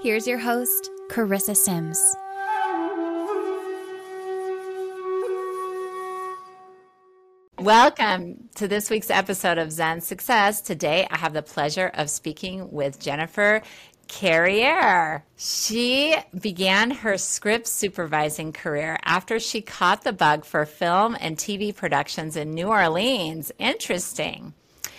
Here's your host, Charissa Sims. Welcome to this week's episode of Zen Success. Today I have the pleasure of speaking with Jennifer Carriere. She began her script supervising career after she caught the bug for film and TV productions in New Orleans. Interesting.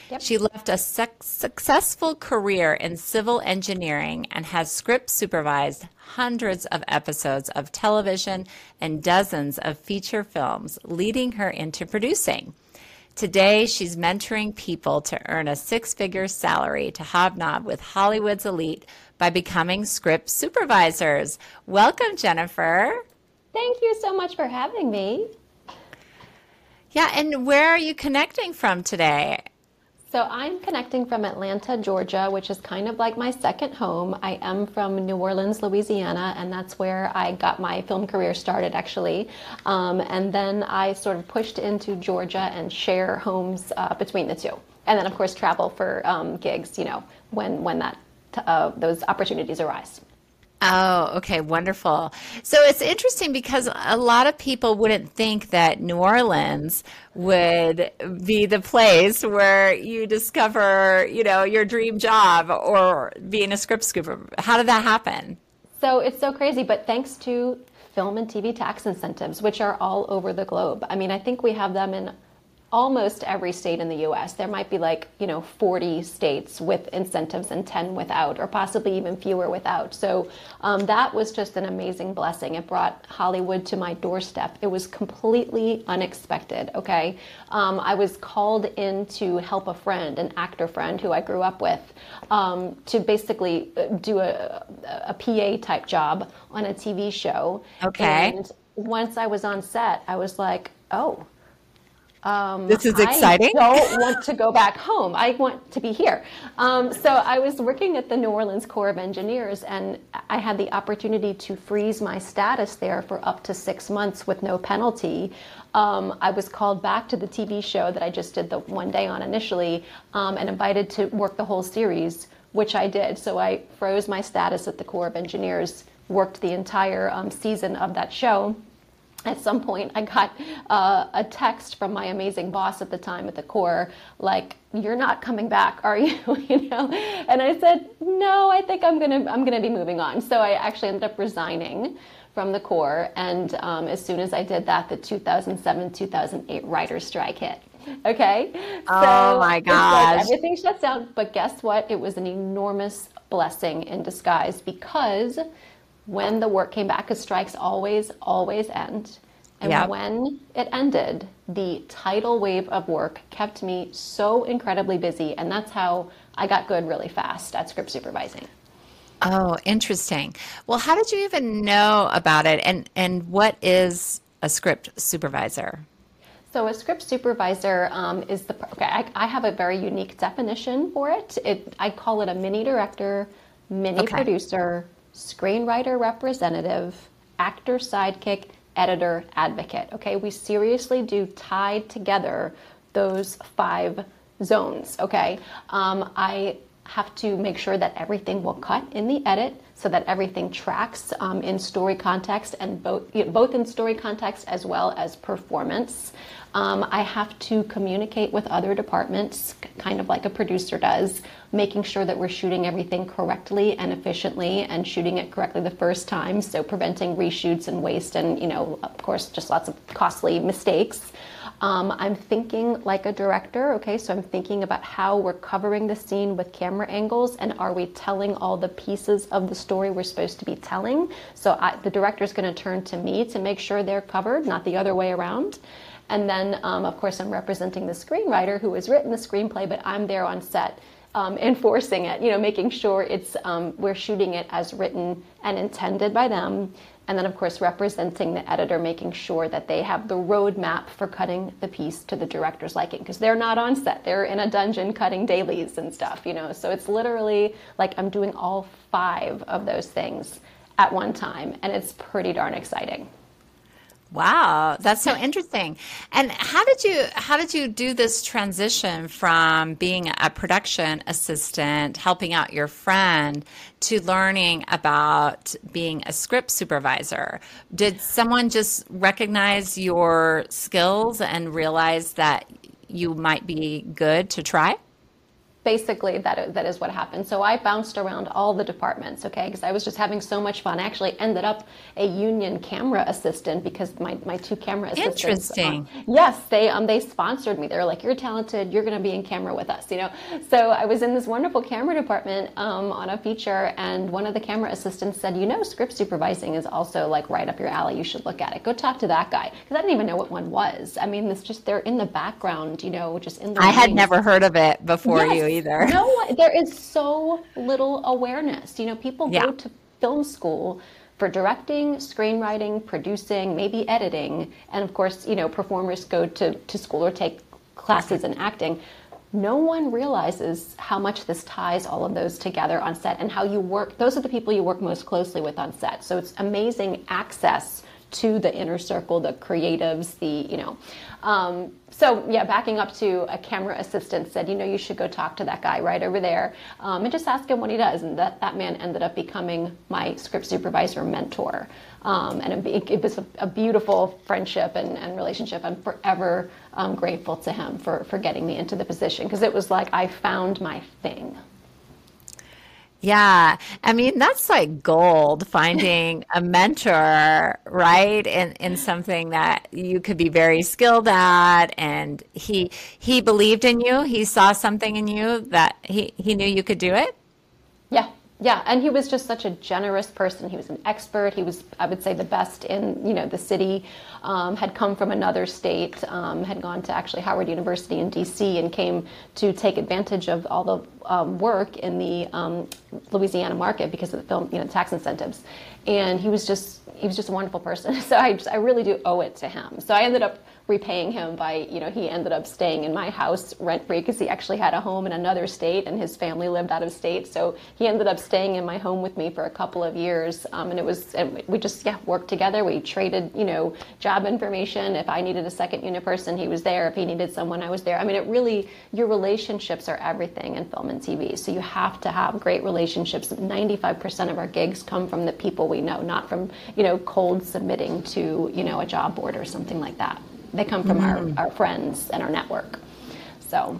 Yep. She left a su- successful career in civil engineering and has script supervised hundreds of episodes of television and dozens of feature films, leading her into producing. Today, she's mentoring people to earn a six figure salary to hobnob with Hollywood's elite by becoming script supervisors. Welcome, Jennifer. Thank you so much for having me. Yeah, and where are you connecting from today? So I'm connecting from Atlanta, Georgia, which is kind of like my second home. I am from New Orleans, Louisiana, and that's where I got my film career started, actually. Um, and then I sort of pushed into Georgia and share homes uh, between the two. And then, of course, travel for um, gigs, you know, when when that uh, those opportunities arise. Oh, okay, wonderful. So it's interesting because a lot of people wouldn't think that New Orleans would be the place where you discover, you know, your dream job or being a script scooper. How did that happen? So it's so crazy, but thanks to film and TV tax incentives, which are all over the globe. I mean, I think we have them in almost every state in the US. There might be like, you know, 40 states with incentives and 10 without, or possibly even fewer without. So um, that was just an amazing blessing. It brought Hollywood to my doorstep. It was completely unexpected, okay? Um, I was called in to help a friend, an actor friend who I grew up with, um, to basically uh, do a, a PA type job on a TV show. Okay. And once I was on set, I was like, oh, um, this is exciting. I don't want to go back home. I want to be here. Um, so I was working at the New Orleans Corps of Engineers, and I had the opportunity to freeze my status there for up to six months with no penalty. Um, I was called back to the TV show that I just did the one day on initially, um, and invited to work the whole series, which I did. So I froze my status at the Corps of Engineers, worked the entire um, season of that show at some point i got uh, a text from my amazing boss at the time at the Corps like you're not coming back are you? You know? And i said no i think i'm gonna i'm gonna be moving on. So i actually ended up resigning from the Corps and um, as soon as i did that the 2007-2008 writer's strike hit. Okay? Oh so my gosh like everything shuts down but guess what? It was an enormous blessing in disguise because when the work came back, because strikes always, always end. And yep. when it ended, the tidal wave of work kept me so incredibly busy. And that's how I got good really fast at script supervising. Oh, interesting. Well, how did you even know about it? And, and what is a script supervisor? So, a script supervisor um, is the. Okay, I, I, have a very unique definition for it. it I call it a mini director, mini okay. producer, screenwriter representative, actor sidekick, editor advocate. Okay, we seriously do tie together those five zones. Okay, um, I have to make sure that everything will cut in the edit so that everything tracks um, in story context and both you know, both in story context as well as performance. Um, I have to communicate with other departments, kind of like a producer does, making sure that we're shooting everything correctly and efficiently and shooting it correctly the first time, so preventing reshoots and waste and, you know, of course, just lots of costly mistakes. Um, I'm thinking like a director, okay? So I'm thinking about how we're covering the scene with camera angles and are we telling all the pieces of the story we're supposed to be telling? So I, the director is going to turn to me to make sure they're covered, not the other way around. And then, um, of course, I'm representing the screenwriter who has written the screenplay, but I'm there on set um, enforcing it, you know, making sure it's um, we're shooting it as written and intended by them. And then, of course, representing the editor, making sure that they have the roadmap for cutting the piece to the director's liking, because they're not on set; they're in a dungeon cutting dailies and stuff, you know. So it's literally like I'm doing all five of those things at one time, and it's pretty darn exciting. Wow, that's so interesting. And how did you how did you do this transition from being a production assistant, helping out your friend, to learning about being a script supervisor? Did someone just recognize your skills and realize that you might be good to try? Basically that that is what happened. So I bounced around all the departments, okay, because I was just having so much fun. I actually ended up a union camera assistant because my, my two camera assistants. Interesting. Um, yes, they um they sponsored me. They were like, "You're talented. You're going to be in camera with us," you know. So I was in this wonderful camera department um, on a feature, and one of the camera assistants said, "You know, script supervising is also like right up your alley. You should look at it. Go talk to that guy." Because I didn't even know what one was. I mean, it's just they're in the background, you know, just in the. I had never heard of it before yes. you either. No, there is so little awareness. You know, people yeah. go to film school for directing, screenwriting, producing, maybe editing, and of course, you know, performers go to, to school or take classes in acting. No one realizes how much this ties all of those together on set and how you work. Those are the people you work most closely with on set. So it's amazing access to the inner circle, the creatives, the, you know. Um, so yeah, backing up to a camera assistant said, you know, you should go talk to that guy right over there um, and just ask him what he does. And that, that man ended up becoming my script supervisor mentor. Um, and it, it was a, a, beautiful friendship and, and, relationship. I'm forever um, grateful to him for, for getting me into the position because it was like I found my thing. Yeah. I mean, that's like gold finding a mentor, right? In in something that you could be very skilled at and he he believed in you. He saw something in you that he he knew you could do it. Yeah. Yeah, and he was just such a generous person. He was an expert. He was, I would say, the best in you know the city. Um, had come from another state, um, had gone to actually Howard University in D.C. and came to take advantage of all the um, work in the um, Louisiana market because of the film, you know, tax incentives. And he was just he was just a wonderful person. So I just I really do owe it to him. So I ended up repaying him by, you know, he ended up staying in my house rent free because he actually had a home in another state and his family lived out of state. So he ended up staying in my home with me for a couple of years. Um, and it was, and we just, yeah, worked together. We traded, you know, job information. If I needed a second unit person, he was there. If he needed someone, I was there. I mean, it really, your relationships are everything in film and TV. So you have to have great relationships. 95% of our gigs come from the people we know, not from, you know, cold submitting to, you know, a job board or something like that. They come from mm. our, our friends and our network. So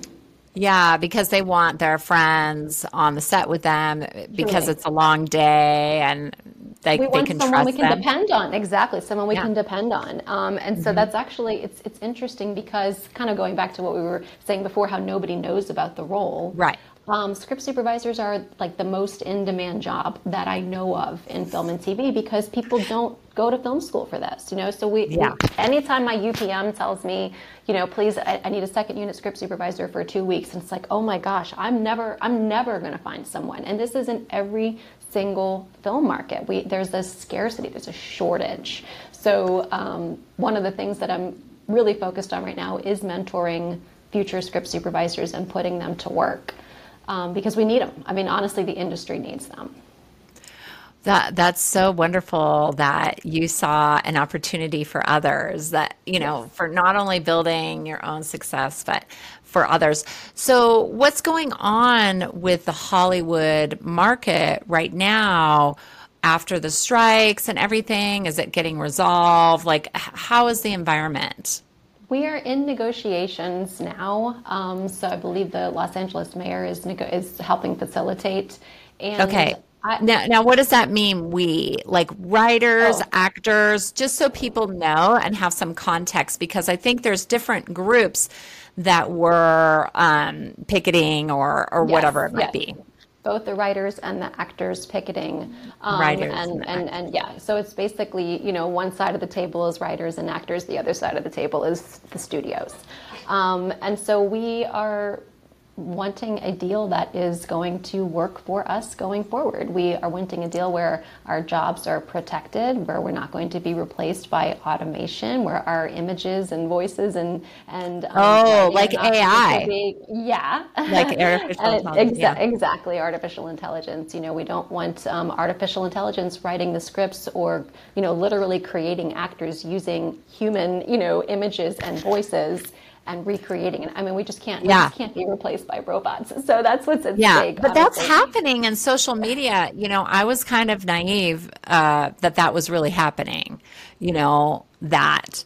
yeah, because they want their friends on the set with them because Truly. it's a long day and they, we want can someone we can them. depend on. Exactly, someone we yeah. can depend on. Um, and so mm-hmm. that's actually it's it's interesting because kind of going back to what we were saying before, how nobody knows about the role. Right. Um, script supervisors are like the most in demand job that I know of in film and TV because people don't go to film school for this, you know. So we, yeah. we anytime my UPM tells me, you know, please, I, I, need a second unit script supervisor for two weeks, and it's like, oh my gosh, I'm never, I'm never going to find someone. And this is in every single film market. We there's this scarcity, there's a shortage. So um, one of the things that I'm really focused on right now is mentoring future script supervisors and putting them to work um, because we need them. I mean, honestly, the industry needs them. That that's so wonderful that you saw an opportunity for others that you know for not only building your own success but for others. So what's going on with the Hollywood market right now after the strikes and everything? Is it getting resolved? Like how is the environment? We are in negotiations now. Um, so I believe the Los Angeles mayor is is helping facilitate. And okay. I, now, now, what does that mean? We like writers, oh. actors, just so people know and have some context, because I think there's different groups that were um, picketing or or yes, whatever it might yes. be both the writers and the actors picketing. Um, writers and, and, and, and, yeah, so it's basically, you know, one side of the table is writers and actors, the other side of the table is the studios. Um, and so we are wanting a deal that is going to work for us going forward. We are wanting a deal where our jobs are protected, where we're not going to be replaced by automation, where our images and voices and and um, oh, like AI, be, yeah, like artificial intelligence, exa- yeah. exactly artificial intelligence. You know, we don't want um, artificial intelligence writing the scripts or you know literally creating actors using human you know images and voices and recreating it. I mean, we just can't. Yeah. just can't be replaced by robots. So that's what's at yeah, stake. But honestly. that's happening in social media. You know, I was kind of naive uh, that that was really happening. You know that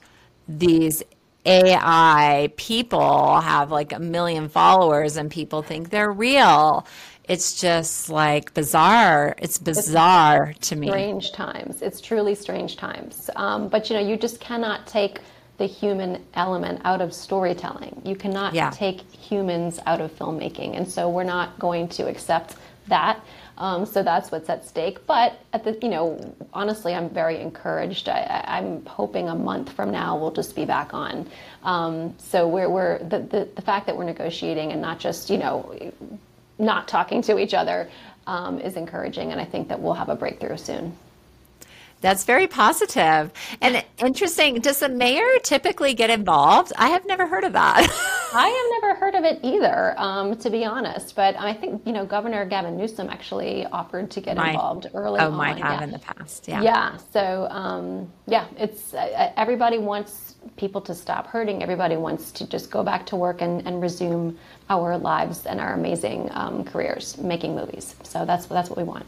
these AI people have like a million followers and people think they're real. It's just like bizarre. It's bizarre it's to me. Strange times. It's truly strange times. Um, but you know, you just cannot take the human element out of storytelling. You cannot yeah. take humans out of filmmaking, and so we're not going to accept that. Um, so that's what's at stake. But at the, you know, honestly, I'm very encouraged. I, am hoping a month from now we'll just be back on. Um, so we're, we're the, the, the fact that we're negotiating and not just you know not talking to each other um, is encouraging, and I think that we'll have a breakthrough soon. That's very positive and interesting. Does the mayor typically get involved? I have never heard of that. I have never heard of it either, um, to be honest. But I think you know Governor Gavin Newsom actually offered to get might, involved early. Oh, on. might have yeah. in the past. Yeah. Yeah. So um, yeah, it's uh, everybody wants people to stop hurting. Everybody wants to just go back to work and, and resume our lives and our amazing um, careers making movies. So that's that's what we want.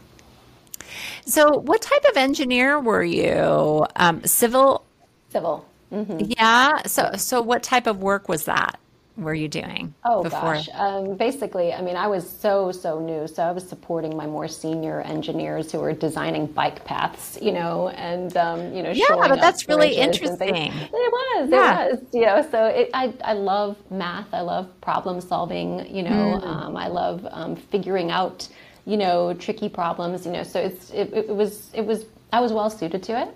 So, what type of engineer were you? Um, civil. Civil. Mm-hmm. Yeah. So, so what type of work was that? Were you doing? Oh before? gosh, um, basically, I mean, I was so so new, so I was supporting my more senior engineers who were designing bike paths, you know, and um, you know, yeah, but that's really interesting. It was, yeah. it was, you know. So it, I I love math, I love problem solving, you know, mm. um, I love um, figuring out you know, tricky problems, you know, so it's, it, it was, it was, I was well suited to it.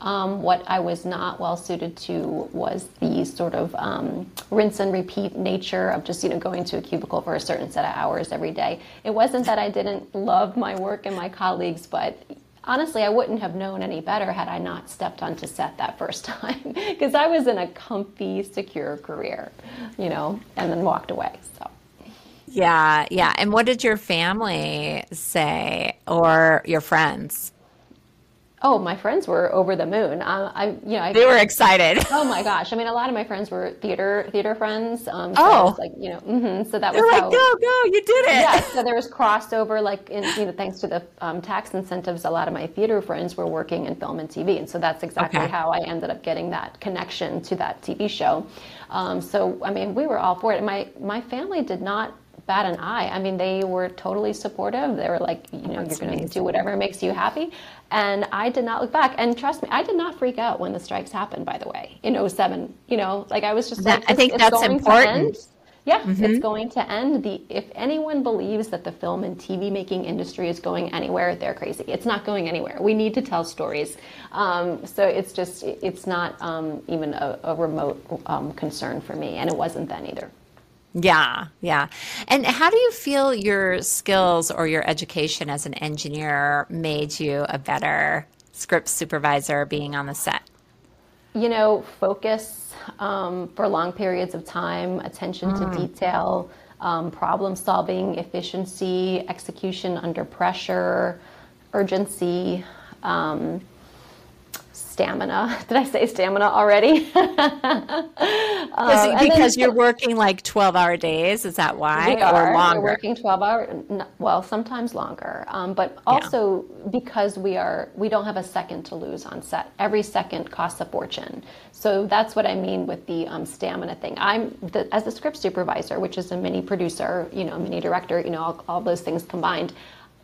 Um, what I was not well suited to was the sort of um, rinse and repeat nature of just you know going to a cubicle for a certain set of hours every day. It wasn't that I didn't love my work and my colleagues, but honestly, I wouldn't have known any better had I not stepped onto set that first time because I was in a comfy, secure career, you know, and then walked away. So. Yeah, yeah. And what did your family say or your friends? Oh, my friends were over the moon. Uh, I, you know, I, they were excited. Oh my gosh! I mean, a lot of my friends were theater theater friends. Um, so oh, like you know, mm-hmm, so that They're was like, how, go go, you did it. Yeah, so there was crossover. Like, in, you know, thanks to the um, tax incentives, a lot of my theater friends were working in film and TV, and so that's exactly okay. how I ended up getting that connection to that TV show. Um, so, I mean, we were all for it. My my family did not bat an eye. I mean, they were totally supportive. They were like, you know, That's you're going to do whatever makes you happy. And I did not look back. And trust me, I did not freak out when the strikes happened, by the way, in 07. You know, like I was just that, like, I think that's important. Yeah, mm-hmm. it's going to end. The if anyone believes that the film and TV making industry is going anywhere, they're crazy. It's not going anywhere. We need to tell stories. Um, so it's just it's not um, even a, a remote um, concern for me, and it wasn't then either. Yeah, yeah. And how do you feel your skills or your education as an engineer made you a better script supervisor being on the set? You know, focus um, for long periods of time, attention mm. to detail, um, problem solving, efficiency, execution under pressure, urgency. Um, stamina. Did I say stamina already? um, because then, you're working like 12 hour days. Is that why? We are. Or longer? We're working 12 hour, well, sometimes longer. Um, but also yeah. because we are, we don't have a second to lose on set. Every second costs a fortune. So that's what I mean with the um, stamina thing. I'm the, as a script supervisor, which is a mini producer, you know, mini director, you know, all, all those things combined.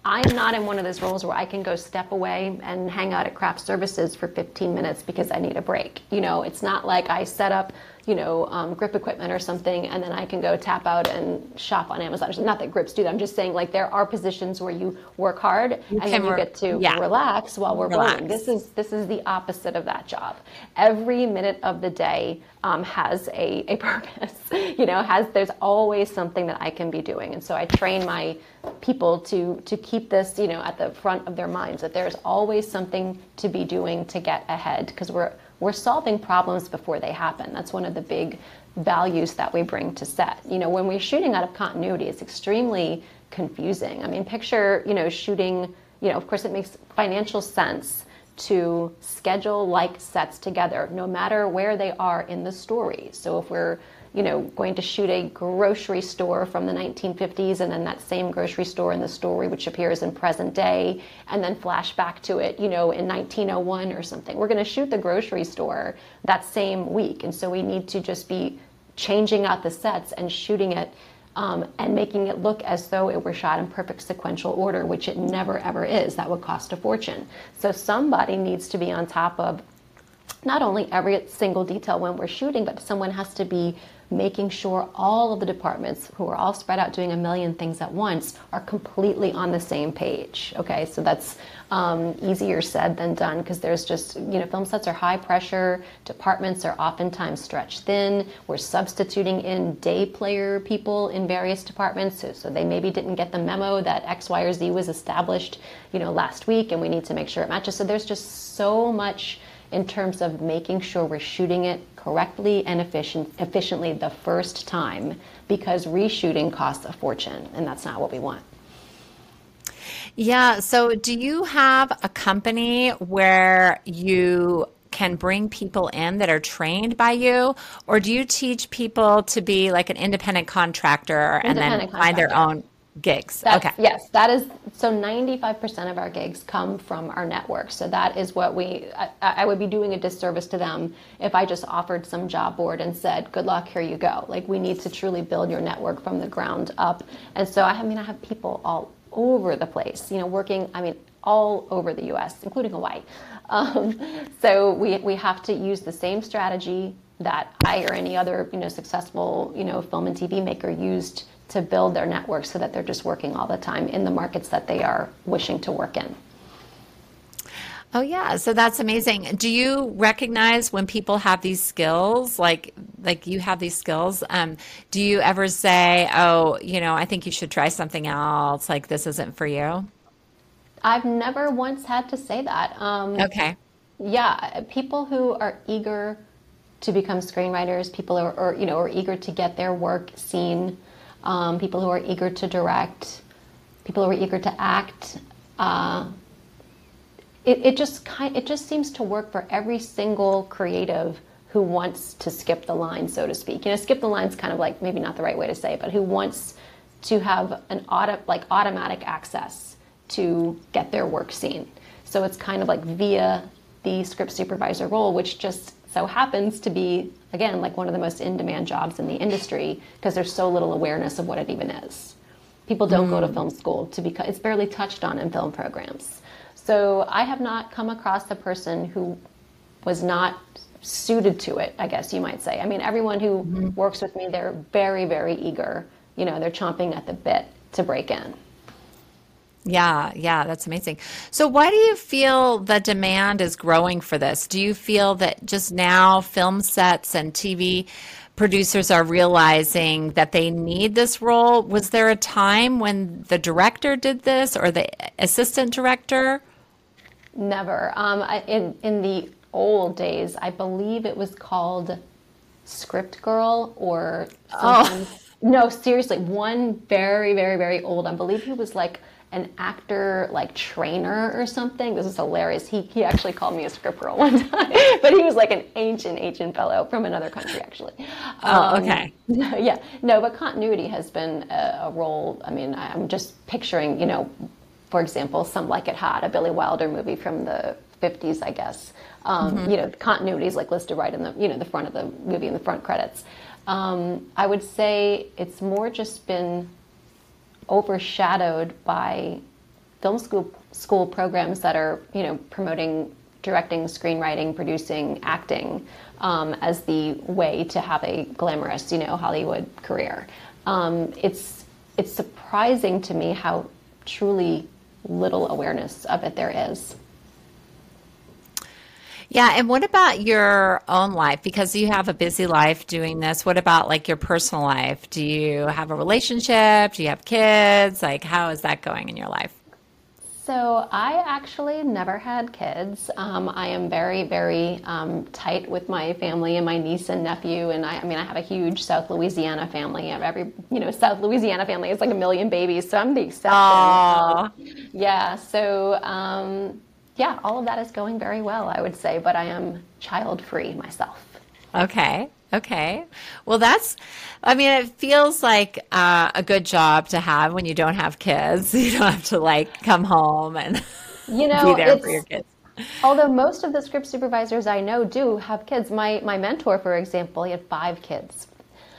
I'm not in one of those roles where I can go step away and hang out at craft services for 15 minutes because I need a break. You know, it's not like I set up, you know, um, grip equipment or something, and then I can go tap out and shop on Amazon. Not that grips do that. I'm just saying, like, there are positions where you work hard you and then you get to yeah. relax while we're relax. This is this is the opposite of that job. Every minute of the day um, has a, a purpose. you know, has there's always something that I can be doing, and so I train my people to to keep this, you know, at the front of their minds that there's always something to be doing to get ahead because we're we're solving problems before they happen. That's one of the big values that we bring to set. You know, when we're shooting out of continuity, it's extremely confusing. I mean, picture, you know, shooting, you know, of course it makes financial sense to schedule like sets together no matter where they are in the story. So if we're you know, going to shoot a grocery store from the 1950s and then that same grocery store in the story, which appears in present day, and then flash back to it, you know, in 1901 or something. We're going to shoot the grocery store that same week. And so we need to just be changing out the sets and shooting it um, and making it look as though it were shot in perfect sequential order, which it never ever is. That would cost a fortune. So somebody needs to be on top of not only every single detail when we're shooting, but someone has to be making sure all of the departments who are all spread out doing a million things at once are completely on the same page. Okay, so that's um, easier said than done because there's just, you know, film sets are high pressure, departments are oftentimes stretched thin. We're substituting in day player people in various departments, so, so they maybe didn't get the memo that X, Y, or Z was established, you know, last week, and we need to make sure it matches. So there's just so much in terms of making sure we're shooting it correctly and efficient, efficiently the first time because reshooting costs a fortune and that's not what we want. Yeah. So, do you have a company where you can bring people in that are trained by you, or do you teach people to be like an independent contractor independent and then contractor. find their own? Gigs. That's, okay. Yes, that is so 95% of our gigs come from our network. So that is what we, I, I, would be doing a disservice to them if I just offered some job board and said, good luck, here you go. Like we need to truly build your network from the ground up. And so I mean, I have people all over the place, you know, working, I mean, all over the US, including Hawaii. Um, so we, we have to use the same strategy that I or any other, you know, successful, you know, film and TV maker used to build their network so that they're just working all the time in the markets that they are wishing to work in. Oh yeah, so that's amazing. Do you recognize when people have these skills, like like you have these skills? Um, do you ever say, "Oh, you know, I think you should try something else. Like this isn't for you"? I've never once had to say that. Um, okay. Yeah, people who are eager to become screenwriters, people who are, or, you know, are eager to get their work seen um, people who are eager to direct, people who are eager to act. Uh, it, it just kind, it just seems to work for every single creative who wants to skip the line, so to speak. You know, skip the line is kind of like maybe not the right way to say it, but who wants to have an auto, like automatic access to get their work seen. So it's kind of like via the script supervisor role, which just so happens to be, again, like one of the most in demand jobs in the industry because there's so little awareness of what it even is. People don't mm. go to mm. film school to because it's barely touched on in film programs. So I have not come across a person who was not suited to it, I guess you might say. I mean, everyone who mm-hmm. works with me, they're very, very eager. You know, they're chomping at the bit to break in. Yeah, yeah, that's amazing. So, why do you feel the demand is growing for this? Do you feel that just now film sets and TV producers are realizing that they need this role? Was there a time when the director did this or the assistant director? Never. Um, in in the old days, I believe it was called Script Girl or oh. no, seriously, one very, very, very old. I believe he was like an actor like trainer or something. This is hilarious. He he actually called me a script girl one time, but he was like an ancient ancient fellow from another country actually. Oh, um, okay. yeah, no, but continuity has been a, a, role. I mean, I'm just picturing, you know, for example, some like it hot, a Billy Wilder movie from the 50s, I guess. Um, mm-hmm. You know, continuity is like listed right in the you know the front of the movie in the front credits. Um, I would say it's more just been overshadowed by film school school programs that are you know promoting directing, screenwriting, producing, acting um, as the way to have a glamorous, you know, Hollywood career. Um, it's it's surprising to me how truly little awareness of it there is. Yeah, and what about your own life? Because you have a busy life doing this. What about like your personal life? Do you have a relationship? Do you have kids? Like, how is that going in your life? So I actually never had kids. Um, I am very, very um, tight with my family and my niece and nephew. And I, I, mean, I have a huge South Louisiana family. I have every, you know, South Louisiana family is like a million babies. So I'm the exception. Um, yeah. So um, yeah, all of that is going very well, I would say. But I am child free myself. Okay. Okay. Well, that's, I mean, it feels like uh, a good job to have when you don't have kids. You don't have to like come home and you know, be there for your kids. Although most of the script supervisors I know do have kids. My, my mentor, for example, he had five kids.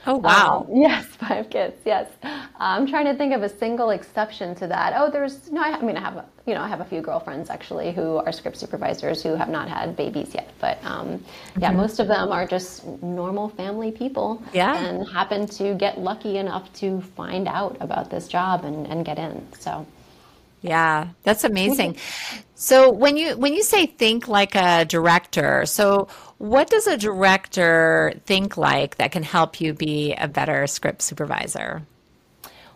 Oh wow! Um, yes, five kids. Yes, I'm trying to think of a single exception to that. Oh, there's no. I, I mean, I have a, you know I have a few girlfriends actually who are script supervisors who have not had babies yet, but um, yeah, mm-hmm. most of them are just normal family people. Yeah. and happen to get lucky enough to find out about this job and, and get in. So. Yeah, that's amazing. So when you when you say think like a director, so what does a director think like that can help you be a better script supervisor?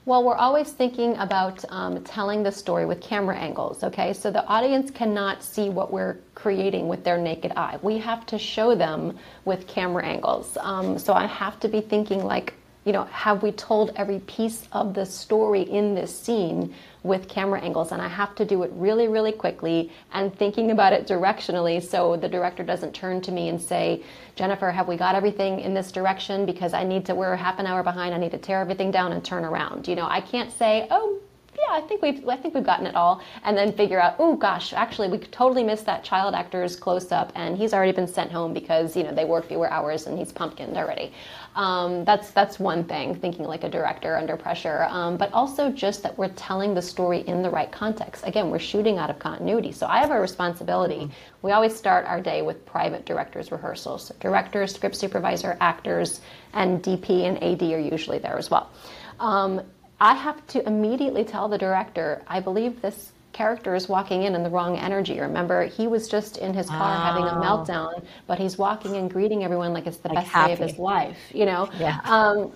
Well, we're always thinking about um, telling the story with camera angles, okay? So the audience cannot see what we're creating with their naked eye. We have to show them with camera angles. Um, so I have to be thinking like, you know, have we told every piece of the story in this scene with camera angles? And I have to do it really, really quickly and thinking about it directionally so the director doesn't turn to me and say, Jennifer, have we got everything in this direction? Because I need to, we're half an hour behind. I need to tear everything down and turn around. You know, I can't say, oh, yeah, I think we've I think we've gotten it all, and then figure out, oh gosh, actually we totally missed that child actor's close up, and he's already been sent home because you know they work fewer hours and he's pumpkined already. Um, that's that's one thing, thinking like a director under pressure, um, but also just that we're telling the story in the right context. Again, we're shooting out of continuity, so I have a responsibility. Mm-hmm. We always start our day with private directors rehearsals. Directors, script supervisor, actors, and DP and AD are usually there as well. Um, I have to immediately tell the director, I believe this character is walking in in the wrong energy. Remember, he was just in his car oh. having a oh. meltdown, but he's walking and greeting everyone like it's the like best happy. day of his life, you know? Yeah. Um,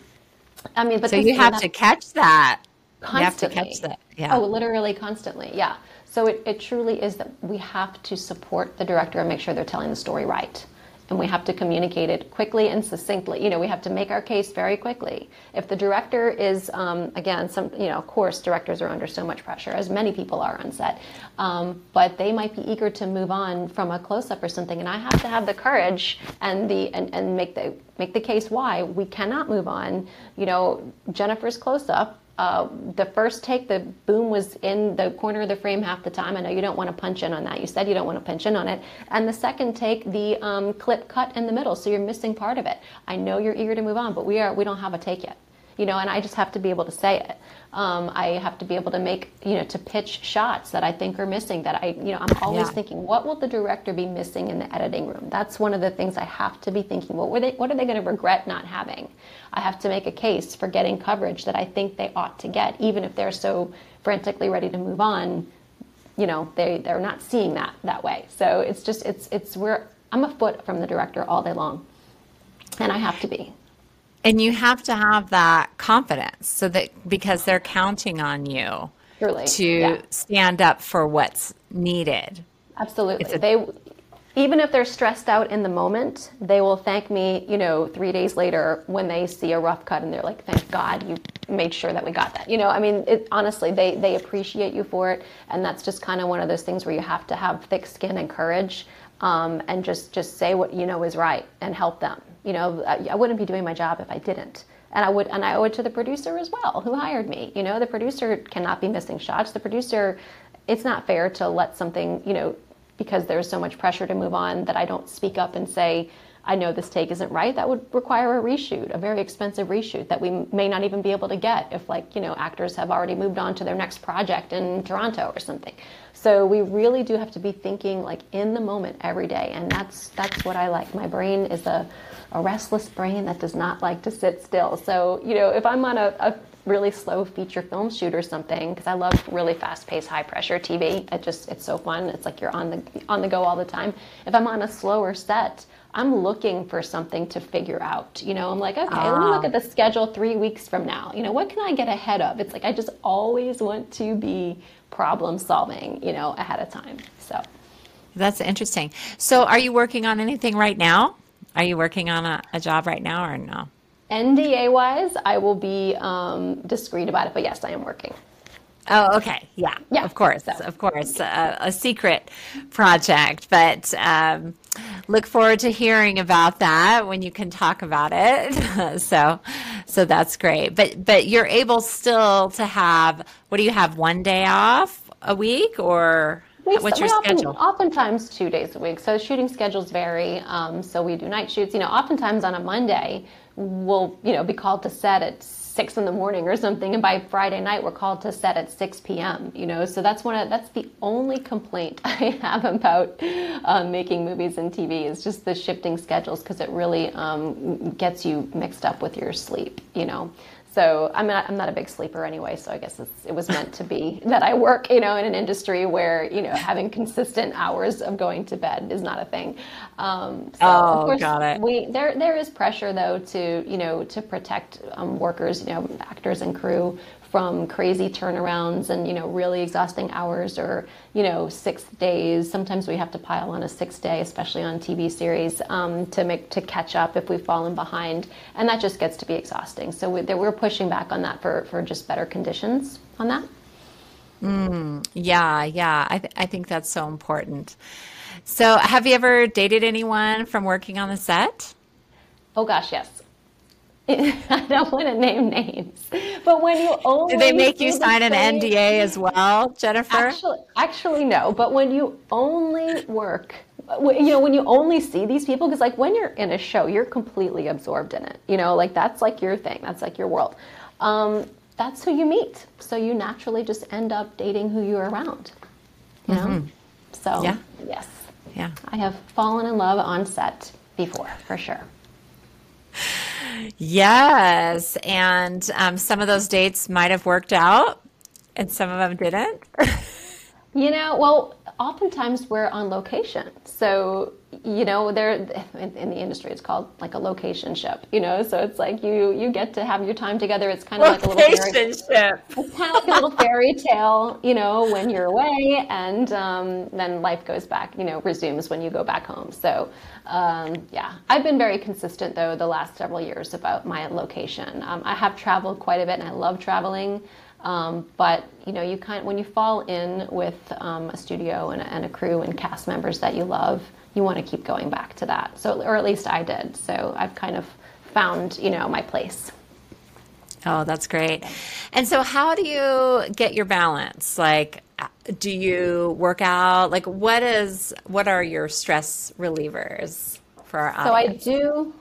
I mean, but so you have to catch that. Constantly. You have to catch that. Yeah. Oh, literally constantly. Yeah. So it, it truly is that we have to support the director and make sure they're telling the story right and we have to communicate it quickly and succinctly. You know, we have to make our case very quickly. If the director is, um, again, some, you know, of course, directors are under so much pressure, as many people are on set, um, but they might be eager to move on from a close-up or something, and I have to have the courage and the and, and make the make the case why we cannot move on. You know, Jennifer's close-up uh, the first take, the boom was in the corner of the frame half the time. I know you don't want to punch in on that. You said you don't want to punch in on it. And the second take, the um, clip cut in the middle, so you're missing part of it. I know you're eager to move on, but we are we don't have a take yet you know, and I just have to be able to say it. Um, I have to be able to make, you know, to pitch shots that I think are missing. That I, you know, I'm always yeah. thinking, what will the director be missing in the editing room? That's one of the things I have to be thinking. What were they? What are they going to regret not having? I have to make a case for getting coverage that I think they ought to get, even if they're so frantically ready to move on. You know, they they're not seeing that that way. So it's just it's it's where I'm a foot from the director all day long, and I have to be. And you have to have that confidence so that because they're counting on you to yeah. stand up for what's needed. Absolutely. A, they even if they're stressed out in the moment, they will thank me, you know, 3 days later when they see a rough cut and they're like, "Thank God you made sure that we got that." You know, I mean, it, honestly, they they appreciate you for it, and that's just kind of one of those things where you have to have thick skin and courage um, and just just say what you know is right and help them you know, I, wouldn't be doing my job if I didn't. And I would, and I owe it to the producer as well, who hired me. You know, the producer cannot be missing shots. The producer, it's not fair to let something, you know, because there's so much pressure to move on that I don't speak up and say, I know this take isn't right, that would require a reshoot, a very expensive reshoot that we may not even be able to get if, like, you know, actors have already moved on to their next project in Toronto or something. So we really do have to be thinking like in the moment every day, and that's that's what I like. My brain is a a restless brain that does not like to sit still. So you know, if I'm on a, a really slow feature film shoot or something because I love really fast paced high pressure TV. It just it's so fun. It's like you're on the on the go all the time. If I'm on a slower set, I'm looking for something to figure out. You know, I'm like, okay, let me look at the schedule three weeks from now. You know, what can I get ahead of? It's like I just always want to be problem solving, you know, ahead of time. So that's interesting. So are you working on anything right now? Are you working on a, a job right now or no? NDA wise, I will be um, discreet about it, but yes, I am working. Oh, okay. Yeah. Yeah. Of course. So. Of course. Uh, a secret project, but um, look forward to hearing about that when you can talk about it. so, so that's great. But but you're able still to have what do you have one day off a week or we, what's your often, schedule? Oftentimes two days a week. So shooting schedules vary. Um, so we do night shoots. You know, oftentimes on a Monday we'll you know be called to set at six in the morning or something, and by Friday night we're called to set at six p.m. You know, so that's one of that's the only complaint I have about um, making movies and TV is just the shifting schedules because it really um, gets you mixed up with your sleep. You know, so I'm not, I'm not a big sleeper anyway, so I guess it was meant to be that I work, you know, in an industry where, you know, having consistent hours of going to bed is not a thing. Um, so oh, of course, got it. We, there, there is pressure though to, you know, to protect um, workers, you know, actors and crew from crazy turnarounds and you know really exhausting hours or you know six days. Sometimes we have to pile on a six day especially on tv series um, to make to catch up if we've fallen behind. And that just gets to be exhausting. So we, we're pushing back on that for for just better conditions on that. Mm, yeah yeah. I, th- I think that's so important. So have you ever dated anyone from working on the set? Oh gosh yes I don't want to name names, but when you only did they make you sign an NDA as well, Jennifer? Actually, actually no. But when you only work, you know, when you only see these people, because like when you're in a show, you're completely absorbed in it. You know, like that's like your thing. That's like your world. Um, that's who you meet. So you naturally just end up dating who you're around. You know. Mm-hmm. So yeah. yes. Yeah. I have fallen in love on set before, for sure. Yes. And um, some of those dates might have worked out and some of them didn't. you know, well, oftentimes we're on location. So, you know, there in, in, the industry it's called like a location ship, you know, so it's like you you get to have your time together. It's kind of like a little fairy, ship. It's kind of like a little fairy tale, you know, when you're away and um, then life goes back, you know, resumes when you go back home. So, um, yeah, I've been very consistent though the last several years about my location. Um, I have traveled quite a bit and I love traveling. Um, but you know, you kind when you fall in with um, a studio and a, and a, crew and cast members that you love, you want to keep going back to that. So, or at least I did. So I've kind of found you know my place. Oh, that's great. And so, how do you get your balance? Like, do you work out? Like, what is what are your stress relievers for our audience? So I do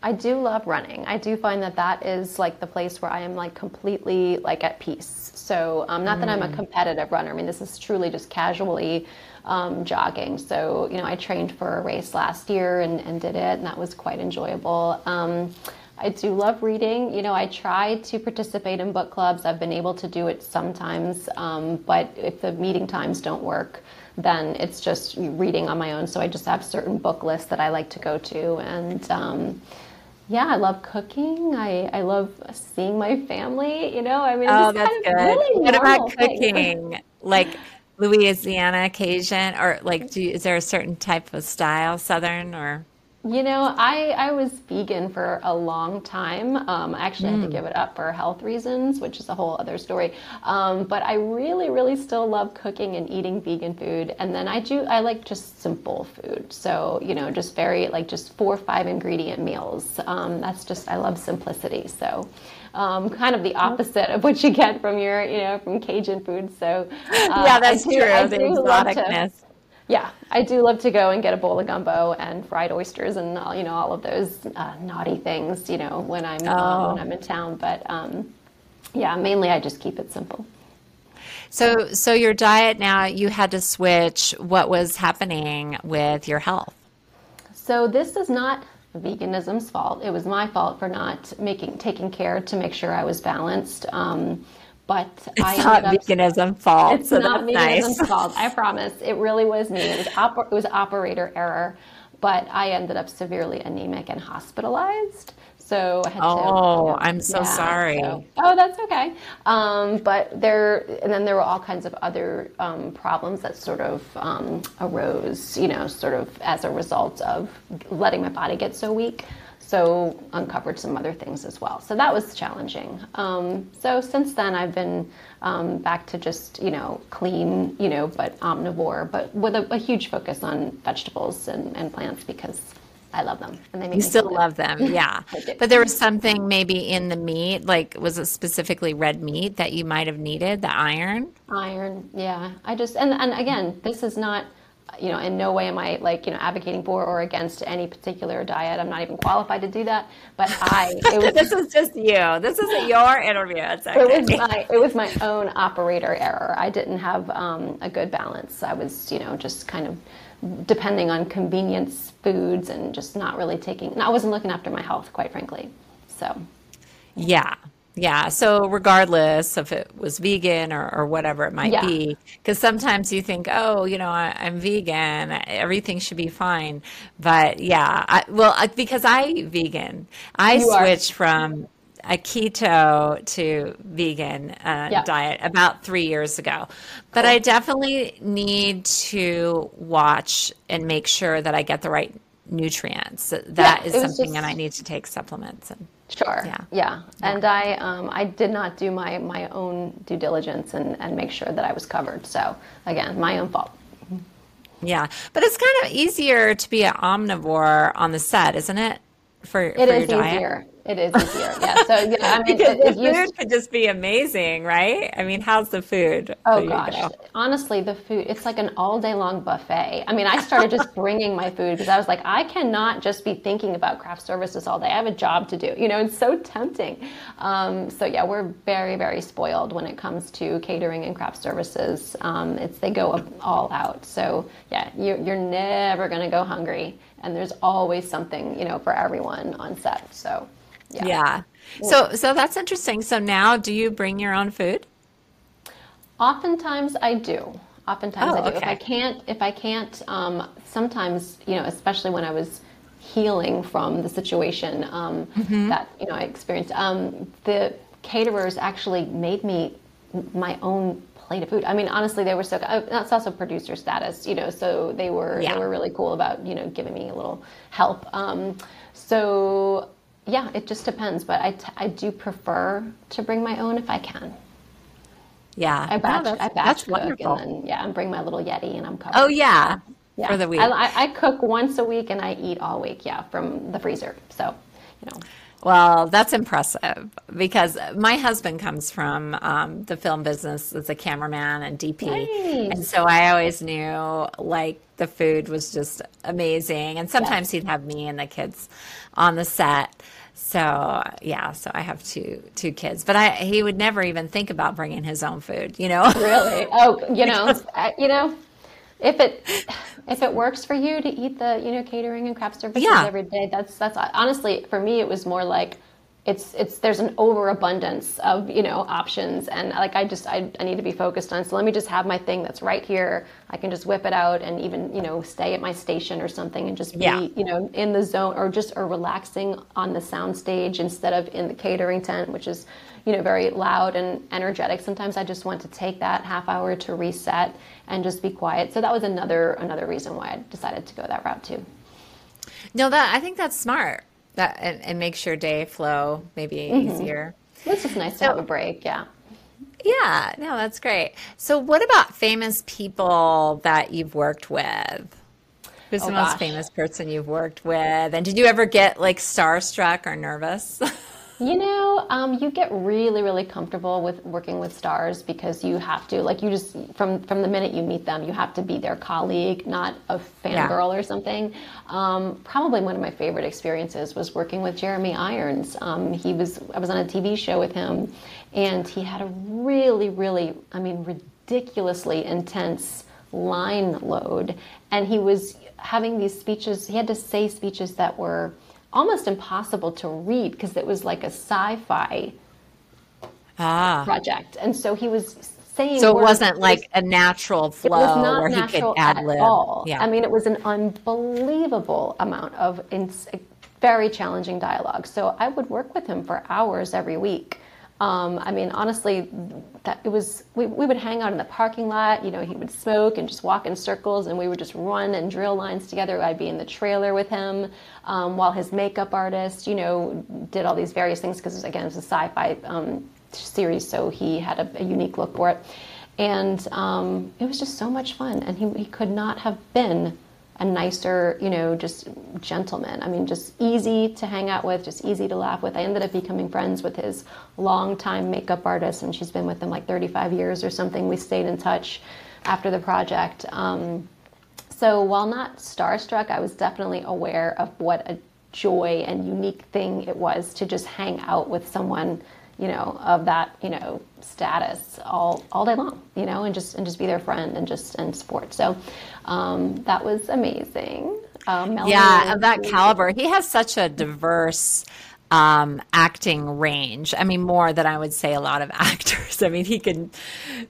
I do love running. I do find that that is like the place where I am like completely like at peace. So um, not mm. that I'm a mm. competitive runner. I mean, this is truly just casually um, jogging. So you know, I trained for a race last year and, and did it, and that was quite enjoyable. Um, I do love reading. You know, I try to participate in book clubs. I've been able to do it sometimes, um, but if the meeting times don't work, then it's just reading on my own. So I just have certain book lists that I like to go to, and um, yeah, I love cooking. I, I love seeing my family. You know, I mean, oh, that's good. Really what about cooking? Thing. like Louisiana Cajun, or like, do you, is there a certain type of style, Southern or? You know, I, I was vegan for a long time. Um, I actually mm. had to mm. give it up for health reasons, which is a whole other story. Um, but I really, really still love cooking and eating vegan food. And then I do, I like just simple food. So, you know, just very, like just four or five ingredient meals. Um, that's just, I love simplicity. So, um, kind of the opposite of what you get from your, you know, from Cajun food. So, uh, yeah, that's do, true. the exoticness. Yeah, I do love to go and get a bowl of gumbo and fried oysters and you know all of those uh, naughty things. You know when I'm oh. uh, when I'm in town, but um, yeah, mainly I just keep it simple. So, so your diet now you had to switch. What was happening with your health? So this is not veganism's fault. It was my fault for not making taking care to make sure I was balanced. Um, but it's I not up, veganism fault. It's so not veganism nice. fault. I promise. It really was me. It was, op- it was operator error. But I ended up severely anemic and hospitalized. So I had oh, to. Oh, I'm so yeah, sorry. So, oh, that's okay. Um, but there, and then there were all kinds of other um, problems that sort of um, arose, you know, sort of as a result of letting my body get so weak. So uncovered some other things as well. So that was challenging. Um, so since then, I've been um, back to just you know clean, you know, but omnivore, but with a, a huge focus on vegetables and, and plants because I love them, and they make you still love them, yeah. but there was something maybe in the meat, like was it specifically red meat that you might have needed the iron? Iron, yeah. I just and and again, this is not, you know, in no way am I like you know advocating for or against any particular diet. I'm not even qualified to do that. But I, it was, this is just you. This isn't your interview. It's okay. It was my it was my own operator error. I didn't have um, a good balance. I was you know just kind of depending on convenience foods and just not really taking I wasn't looking after my health quite frankly. So yeah. Yeah. So regardless if it was vegan or, or whatever it might yeah. be, because sometimes you think, oh, you know, I, am vegan, everything should be fine. But yeah, I, well, because I vegan, I you switched are. from a keto to vegan uh, yeah. diet about three years ago. But cool. I definitely need to watch and make sure that I get the right nutrients. That yeah, is something, just... and I need to take supplements. And sure, yeah, yeah. And I, um, I did not do my my own due diligence and and make sure that I was covered. So again, my own fault. Yeah, but it's kind of easier to be an omnivore on the set, isn't it? For, it for is easier. It is easier. Yeah. So yeah, I mean, because it, the food could just be amazing, right? I mean, how's the food? Oh gosh, honestly, the food it's like an all day long buffet. I mean, I started just bringing my food because I was like, I cannot just be thinking about craft services all day. I have a job to do. You know, it's so tempting. Um, so yeah, we're very very spoiled when it comes to catering and craft services. Um, it's they go all out. So yeah, you're, you're never going to go hungry and there's always something you know for everyone on set so yeah. yeah. So so that's interesting. So now do you bring your own food? Oftentimes I do. Oftentimes oh, I do. Okay. If I can't if I can't um, sometimes, you know, especially when I was healing from the situation um, mm-hmm. that, you know, I experienced, um, the caterers actually made me my own plate of food. I mean, honestly, they were so. Uh, that's also producer status, you know. So they were yeah. they were really cool about you know giving me a little help. Um, so yeah, it just depends, but I, t- I do prefer to bring my own if I can. Yeah, I batch, no, I batch cook wonderful. and then yeah, and bring my little Yeti and I'm covered. Oh yeah, yeah. for the week. I, I, cook once a week and I eat all week. Yeah, from the freezer. So, you know. Well, that's impressive because my husband comes from um, the film business as a cameraman and DP. Nice. And so I always knew like the food was just amazing. And sometimes yes. he'd have me and the kids on the set. So yeah, so I have two two kids, but I he would never even think about bringing his own food. You know, really? Oh, you know, you know, if it if it works for you to eat the you know catering and craft services yeah. every day, that's that's honestly for me it was more like it's it's there's an overabundance of you know options. And like i just I, I need to be focused on so let me just have my thing that's right here. I can just whip it out and even you know stay at my station or something and just be yeah. you know in the zone or just or relaxing on the sound stage instead of in the catering tent which is you know very loud and energetic. Sometimes i just want to take that half hour to reset and just be quiet. So that was another another reason why i decided to go that route too. No that i think that's smart that and, and makes your day flow maybe mm-hmm. easier. It's just nice so, to have a break, yeah. Yeah, no, that's great. So, what about famous people that you've worked with? Who's oh, the most gosh. famous person you've worked with? And did you ever get like starstruck or nervous? You know, um, you get really, really comfortable with working with stars because you have to, like, you just from from the minute you meet them, you have to be their colleague, not a fangirl yeah. or something. Um, probably one of my favorite experiences was working with Jeremy Irons. Um, he was I was on a TV show with him, and he had a really, really, I mean, ridiculously intense line load, and he was having these speeches. He had to say speeches that were almost impossible to read because it was like a sci-fi ah. project, and so he was saying. So it wasn't like a natural flow it was not where natural he could ad lib. All. Yeah. I mean, it was an unbelievable amount of very challenging dialogue. So I would work with him for hours every week. Um, I mean, honestly, that it was we, we would hang out in the parking lot. You know, he would smoke and just walk in circles, and we would just run and drill lines together. I'd be in the trailer with him um, while his makeup artist, you know, did all these various things because again, it was a sci-fi um, series, so he had a, a, unique look for it, and um, it was just so much fun. And he, he could not have been a nicer, you know, just gentleman. I mean, just easy to hang out with, just easy to laugh with. I ended up becoming friends with his longtime makeup artist, and she's been with him like 35 years or something. We stayed in touch after the project. Um, so while not starstruck, I was definitely aware of what a joy and unique thing it was to just hang out with someone you know, of that, you know, status all all day long, you know, and just and just be their friend and just and support. So um, that was amazing. Um, yeah, of that caliber, he has such a diverse um, acting range. I mean, more than I would say a lot of actors. I mean, he can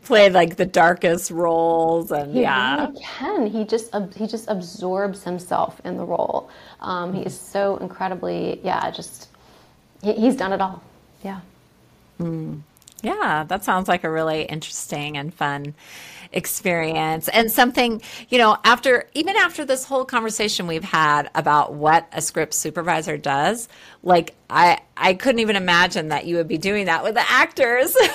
play like the darkest roles, and he yeah, really can. He just he just absorbs himself in the role. Um, he is so incredibly, yeah, just he, he's done it all. Yeah. Mm. Yeah, that sounds like a really interesting and fun experience and something, you know, after even after this whole conversation we've had about what a script supervisor does, like I I couldn't even imagine that you would be doing that with the actors.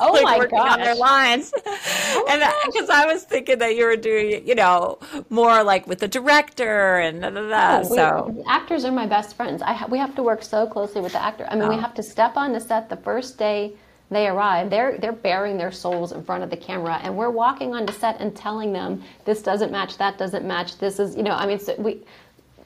Oh like my working gosh. on their lines. Oh and because I was thinking that you were doing, you know, more like with the director and da, da, da. Oh, so we, actors are my best friends. I ha- we have to work so closely with the actor. I mean, oh. we have to step on the set the first day they arrive, they're they're bearing their souls in front of the camera, and we're walking onto set and telling them this doesn't match, that doesn't match, this is you know, I mean, so we.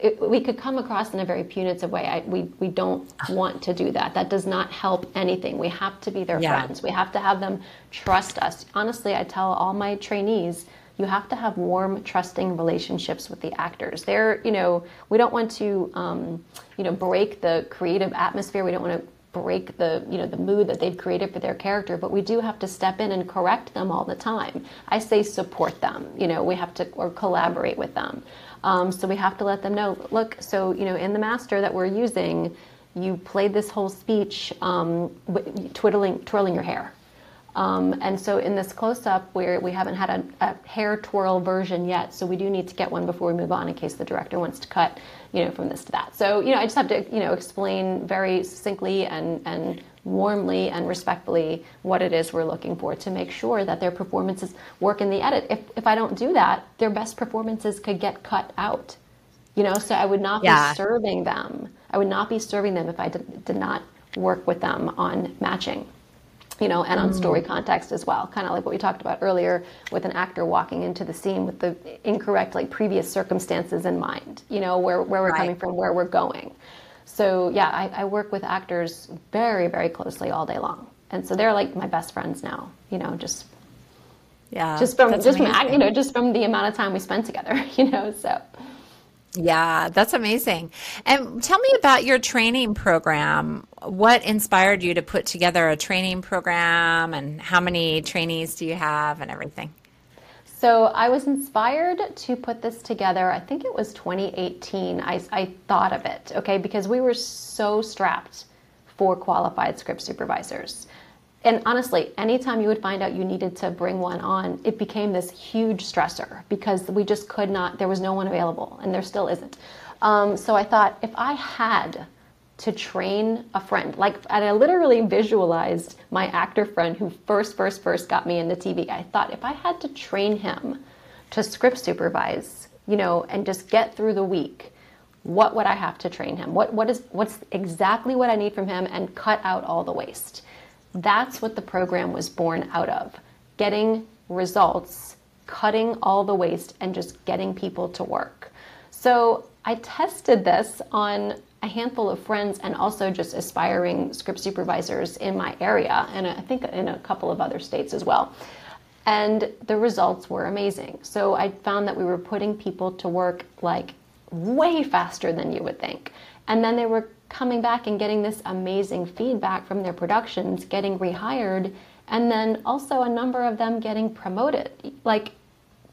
It, we could come across in a very punitive way. I, we, we don't want to do that. That does not help anything. We have to be their yeah. friends. We have to have them trust us. Honestly, I tell all my trainees, you have to have warm, trusting relationships with the actors. They're, you know, we don't want to, um, you know, break the creative atmosphere. We don't want to break the you know the mood that they've created for their character but we do have to step in and correct them all the time i say support them you know we have to or collaborate with them um, so we have to let them know look so you know in the master that we're using you played this whole speech um, twiddling twirling your hair um, and so in this close-up where we haven't had a, a, hair twirl version yet so we do need to get one before we move on in case the director wants to cut you know, from this to that. So, you know, I just have to, you know, explain very succinctly and, and warmly and respectfully what it is we're looking for to make sure that their performances work in the edit. If, if I don't do that, their best performances could get cut out. You know, so I would not yeah. be serving them. I would not be serving them if I did, did not work with them on matching you know, and on mm. story context as well. Kind of like what we talked about earlier with an actor walking into the scene with the incorrect, like previous circumstances in mind, you know, where, where we're right. coming from, where we're going. So, yeah, I, I, work with actors very, very closely all day long. And so they're like my best friends now, you know, just. Yeah, just from just amazing. from you know just from the amount of time we spend together, you know. So yeah, that's amazing. And tell me about your training program. What inspired you to put together a training program and how many trainees do you have and everything? So I was inspired to put this together. I think it was 2018. I, I thought of it, okay, because we were so strapped for qualified script supervisors and honestly, anytime you would find out you needed to bring one on, it became this huge stressor because we just could not, there was no one available, and there still isn't. Um, so I thought if I had to train a friend, like, and I literally visualized my actor friend who first, first, first got me into TV. I thought if I had to train him to script supervise, you know, and just get through the week, what would I have to train him? What what is what's exactly what I need from him and cut out all the waste. That's what the program was born out of. Getting results, cutting all the waste and just getting people to work. So, I tested this on a handful of friends and also just aspiring script supervisors in my area and I think in a couple of other states as well. And the results were amazing. So I found that we were putting people to work like way faster than you would think. And then they were coming back and getting this amazing feedback from their productions, getting rehired, and then also a number of them getting promoted, like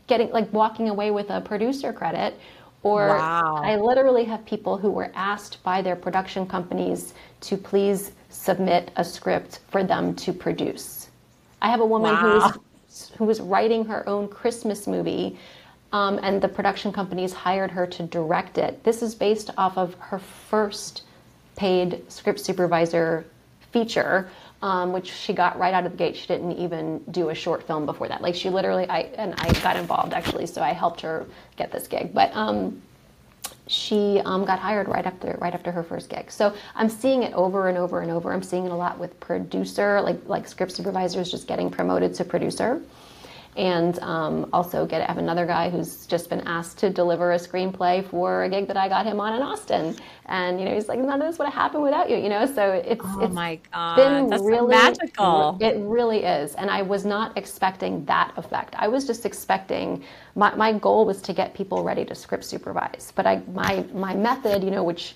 getting like walking away with a producer credit. Or wow. I literally have people who were asked by their production companies to please submit a script for them to produce. I have a woman wow. who was who was writing her own Christmas movie um, and the production companies hired her to direct it. This is based off of her first paid script supervisor feature, um, which she got right out of the gate. She didn't even do a short film before that. Like she literally, I and I got involved actually, so I helped her get this gig. But um, she um, got hired right after right after her first gig. So I'm seeing it over and over and over. I'm seeing it a lot with producer, like like script supervisors just getting promoted to producer and um, also get have another guy who's just been asked to deliver a screenplay for a gig that I got him on in Austin, and you know he's like, none of this would have happened without you, you know. So it's oh it's my god, been that's really magical. It really is, and I was not expecting that effect. I was just expecting my my goal was to get people ready to script supervise, but I my my method, you know, which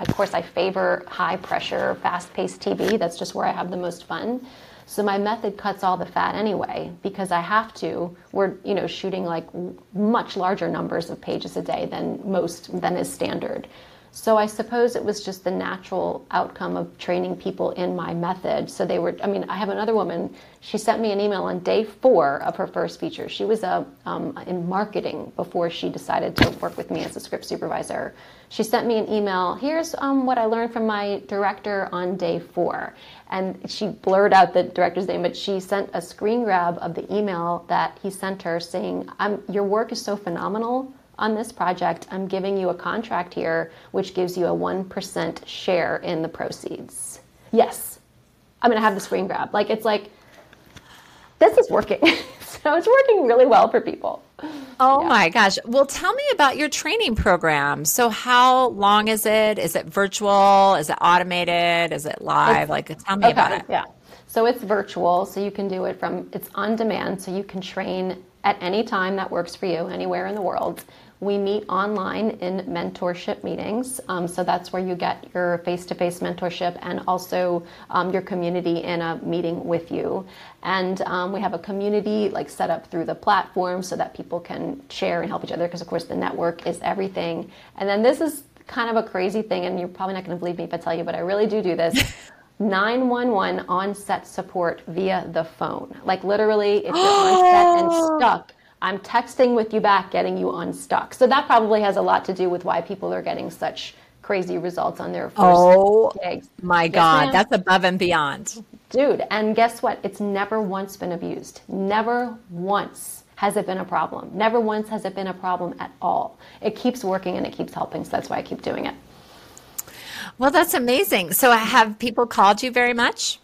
of course I favor high pressure, fast paced TV. That's just where I have the most fun. So my method cuts all the fat anyway because I have to. We're you know shooting like much larger numbers of pages a day than most than is standard. So I suppose it was just the natural outcome of training people in my method. So they were, I mean, I have another woman, she sent me an email on day four of her first feature. She was a, um, in marketing before she decided to work with me as a script supervisor. She sent me an email, here's um, what I learned from my director on day four. And she blurred out the director's name, but she sent a screen grab of the email that he sent her saying, Your work is so phenomenal on this project, I'm giving you a contract here which gives you a 1% share in the proceeds. Yes, I'm going to have the screen grab. Like, it's like, this is working. so it's working really well for people. Oh yeah. my gosh. Well, tell me about your training program. So, how long is it? Is it virtual? Is it automated? Is it live? It's, like, tell me okay, about it. Yeah. So, it's virtual. So, you can do it from, it's on demand. So, you can train at any time that works for you, anywhere in the world. We meet online in mentorship meetings. Um, so that's where you get your face to face mentorship and also um, your community in a meeting with you. And um, we have a community like set up through the platform so that people can share and help each other because, of course, the network is everything. And then this is kind of a crazy thing, and you're probably not going to believe me if I tell you, but I really do do this. 911 on set support via the phone. Like literally, if you're on set and stuck, I'm texting with you back, getting you unstuck. So that probably has a lot to do with why people are getting such crazy results on their first oh, gigs. My yes, God, ma'am. that's above and beyond. Dude, and guess what? It's never once been abused. Never once has it been a problem. Never once has it been a problem at all. It keeps working and it keeps helping. So that's why I keep doing it. Well, that's amazing. So have people called you very much?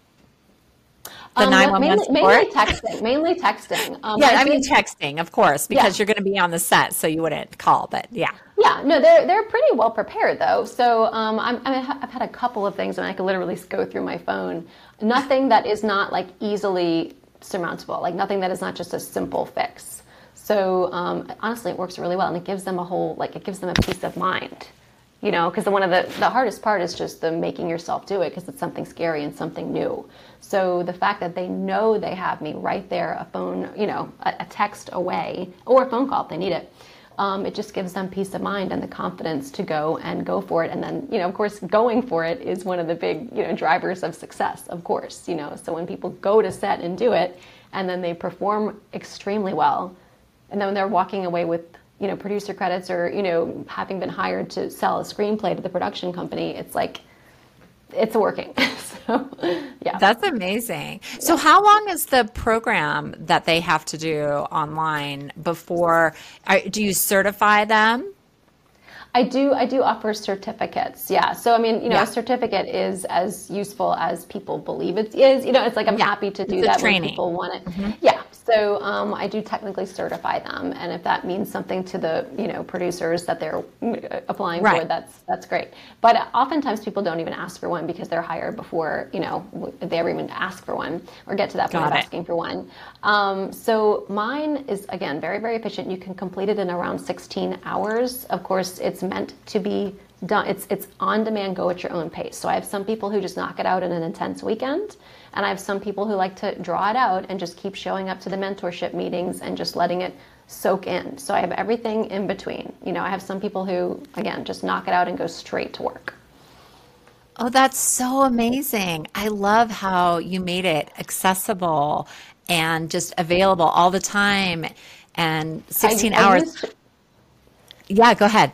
The um, 911 mainly, mainly texting. Mainly texting. Um, yeah, I, I mean texting, of course, because yeah. you're going to be on the set, so you wouldn't call. But yeah. Yeah, no, they're they're pretty well prepared though. So um, I'm, I mean, I've had a couple of things, and I could literally go through my phone. Nothing that is not like easily surmountable. Like nothing that is not just a simple fix. So um, honestly, it works really well, and it gives them a whole like it gives them a peace of mind you know because one of the the hardest part is just the making yourself do it because it's something scary and something new. So the fact that they know they have me right there a phone you know a, a text away or a phone call if they need it um, it just gives them peace of mind and the confidence to go and go for it. And then you know of course going for it is one of the big you know drivers of success of course you know. So when people go to set and do it and then they perform extremely well and then they're walking away with you know, producer credits or, you know, having been hired to sell a screenplay to the production company, it's like, it's working. so, yeah. That's amazing. So, how long is the program that they have to do online before? Do you certify them? I do. I do offer certificates. Yeah. So I mean, you know, yeah. a certificate is as useful as people believe it is. You know, it's like I'm yeah. happy to do it's that when people want it. Mm-hmm. Yeah. So um, I do technically certify them, and if that means something to the you know producers that they're uh, applying right. for, that's that's great. But oftentimes people don't even ask for one because they're hired before you know they ever even ask for one or get to that point of asking for one. Um, so mine is again very very efficient. You can complete it in around 16 hours. Of course, it's meant to be done. It's it's on demand. Go at your own pace. So I have some people who just knock it out in an intense weekend. And I have some people who like to draw it out and just keep showing up to the mentorship meetings and just letting it soak in. So I have everything in between. You know, I have some people who, again, just knock it out and go straight to work. Oh, that's so amazing. I love how you made it accessible and just available all the time and 16 I, hours. I to, yeah, go ahead.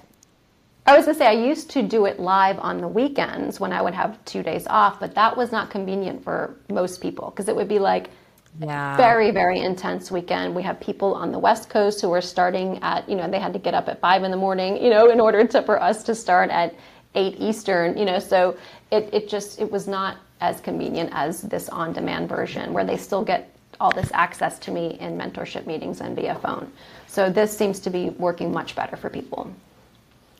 I was going to say, I used to do it live on the weekends when I would have two days off, but that was not convenient for most people because it would be like yeah. very, very intense weekend. We have people on the West Coast who are starting at, you know, they had to get up at five in the morning, you know, in order to, for us to start at eight Eastern, you know, so it, it just, it was not as convenient as this on demand version where they still get all this access to me in mentorship meetings and via phone. So this seems to be working much better for people.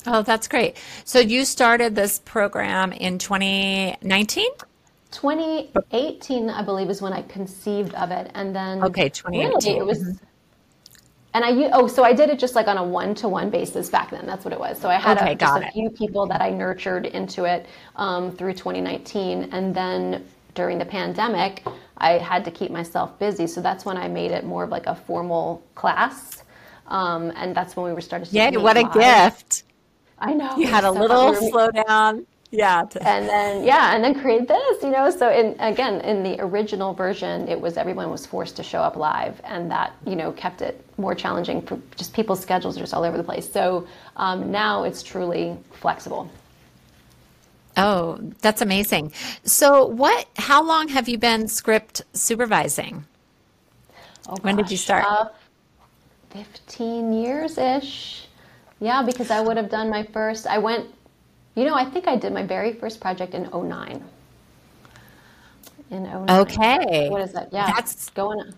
Oh, that's great. So you started this program in 2019? 2018, I believe, is when I conceived of it, and then okay, 2018. Really, it was, and I oh, so I did it just like on a one-to-one basis back then. That's what it was. So I had okay, a, just a few people that I nurtured into it um, through 2019, and then during the pandemic, I had to keep myself busy. So that's when I made it more of like a formal class, um, and that's when we were starting. Yeah, what a gift! I know. You had a so little slowdown. Yeah. And then yeah, and then create this, you know. So in again, in the original version, it was everyone was forced to show up live, and that you know kept it more challenging for just people's schedules are just all over the place. So um, now it's truly flexible. Oh, that's amazing. So what? How long have you been script supervising? Oh, when did you start? Uh, Fifteen years ish. Yeah, because I would have done my first, I went, you know, I think I did my very first project in 09. In 09. Okay. What is that? Yeah. That's going on.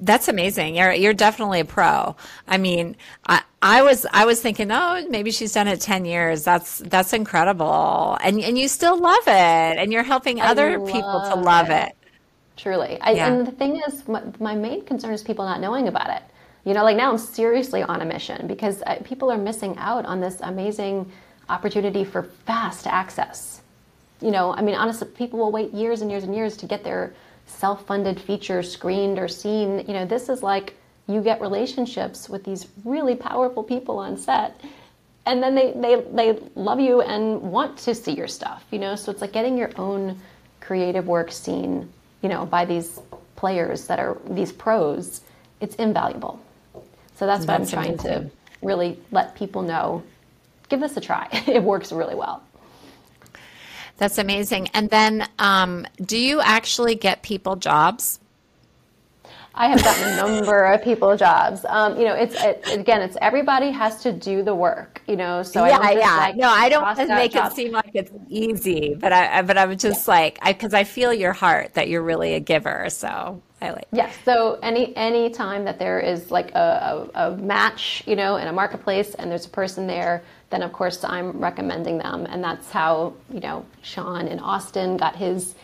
That's amazing. You're you're definitely a pro. I mean, I I was I was thinking, oh, maybe she's done it ten years. That's that's incredible, and and you still love it, and you're helping other people to love it. it. Truly, I, yeah. and the thing is, my, my main concern is people not knowing about it. You know, like now I'm seriously on a mission because uh, people are missing out on this amazing opportunity for fast access. You know, I mean, honestly, people will wait years and years and years to get their self funded feature screened or seen. You know, this is like you get relationships with these really powerful people on set and then they, they, they love you and want to see your stuff, you know? So it's like getting your own creative work seen, you know, by these players that are these pros. It's invaluable. So that's, that's what I'm trying to really let people know. Give this a try. it works really well. That's amazing. And then, um, do you actually get people jobs? I have gotten a number of people jobs. Um, you know, it's it, again, it's everybody has to do the work. You know, so yeah, I yeah. Like, no, I don't make it seem like it's easy, but I, but I'm just yeah. like, because I, I, feel your heart that you're really a giver. So I. Yes. So any any time that there is like a, a, a match, you know, in a marketplace, and there's a person there, then of course I'm recommending them, and that's how you know Sean in Austin got his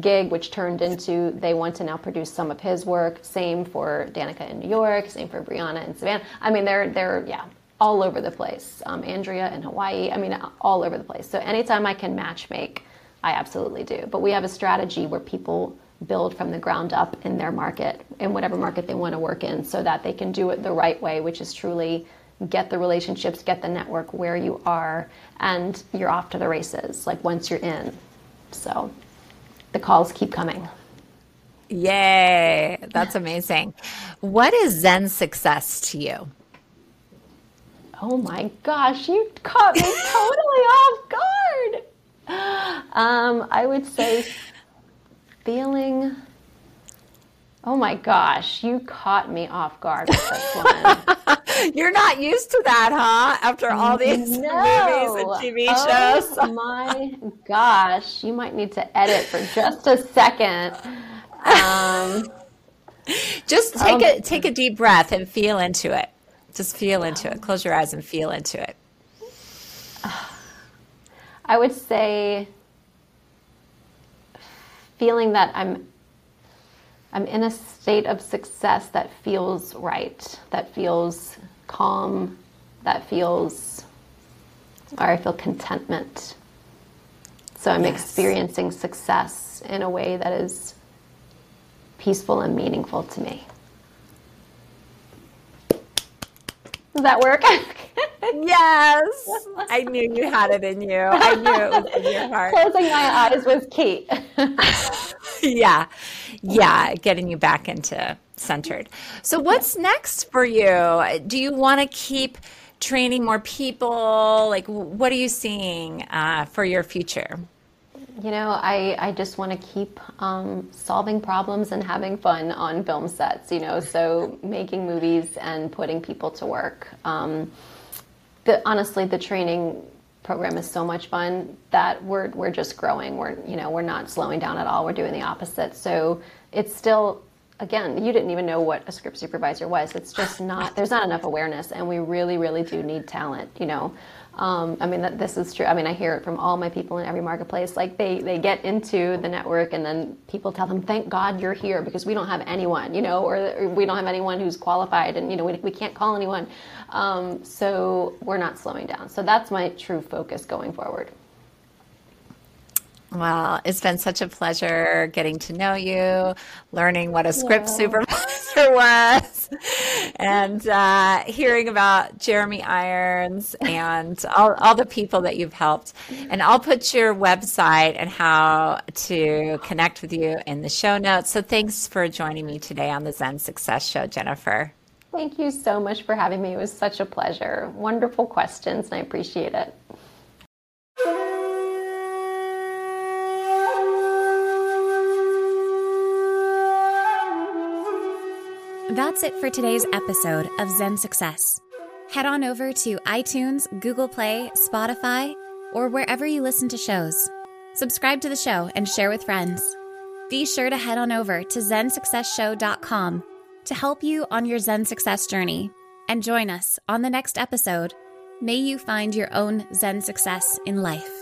gig, which turned into they want to now produce some of his work. Same for Danica in New York. Same for Brianna in Savannah. I mean, they're they're yeah all over the place. Um, Andrea in Hawaii. I mean, all over the place. So anytime I can match make, I absolutely do. But we have a strategy where people build from the ground up in their market, in whatever market they want to work in, so that they can do it the right way, which is truly get the relationships, get the network where you are, and you're off to the races. Like once you're in. So the calls keep coming. Yay, that's amazing. what is Zen success to you? Oh my gosh, you caught me totally off guard. Um, I would say feeling. Oh my gosh, you caught me off guard with this one. You're not used to that, huh? After all these no. movies and TV shows. Oh my gosh, you might need to edit for just a second. Um, just take um, a take a deep breath and feel into it. Just feel into it. Close your eyes and feel into it. I would say feeling that I'm I'm in a state of success that feels right, that feels calm, that feels or I feel contentment. So I'm yes. experiencing success in a way that is peaceful and meaningful to me. Does that work? yes. I knew you had it in you. I knew it was in your heart. Closing my eyes was key. yeah. Yeah. Getting you back into centered. So, what's next for you? Do you want to keep training more people? Like, what are you seeing uh, for your future? You know, I, I just want to keep um, solving problems and having fun on film sets, you know, so making movies and putting people to work. Um, the, honestly, the training program is so much fun that we're, we're just growing. We're, you know, we're not slowing down at all. We're doing the opposite. So it's still, again, you didn't even know what a script supervisor was. It's just not, there's not enough awareness and we really, really do need talent, you know. Um, I mean, this is true. I mean, I hear it from all my people in every marketplace. Like they, they get into the network and then people tell them, thank God you're here because we don't have anyone, you know, or, or we don't have anyone who's qualified and, you know, we, we can't call anyone. Um, so we're not slowing down. So that's my true focus going forward. Well, it's been such a pleasure getting to know you, learning what a script yeah. supervisor was, and uh, hearing about Jeremy Irons and all, all the people that you've helped. And I'll put your website and how to connect with you in the show notes. So thanks for joining me today on the Zen Success Show, Jennifer. Thank you so much for having me. It was such a pleasure. Wonderful questions, and I appreciate it. That's it for today's episode of Zen Success. Head on over to iTunes, Google Play, Spotify, or wherever you listen to shows. Subscribe to the show and share with friends. Be sure to head on over to zensuccessshow.com to help you on your Zen success journey and join us on the next episode. May you find your own Zen success in life.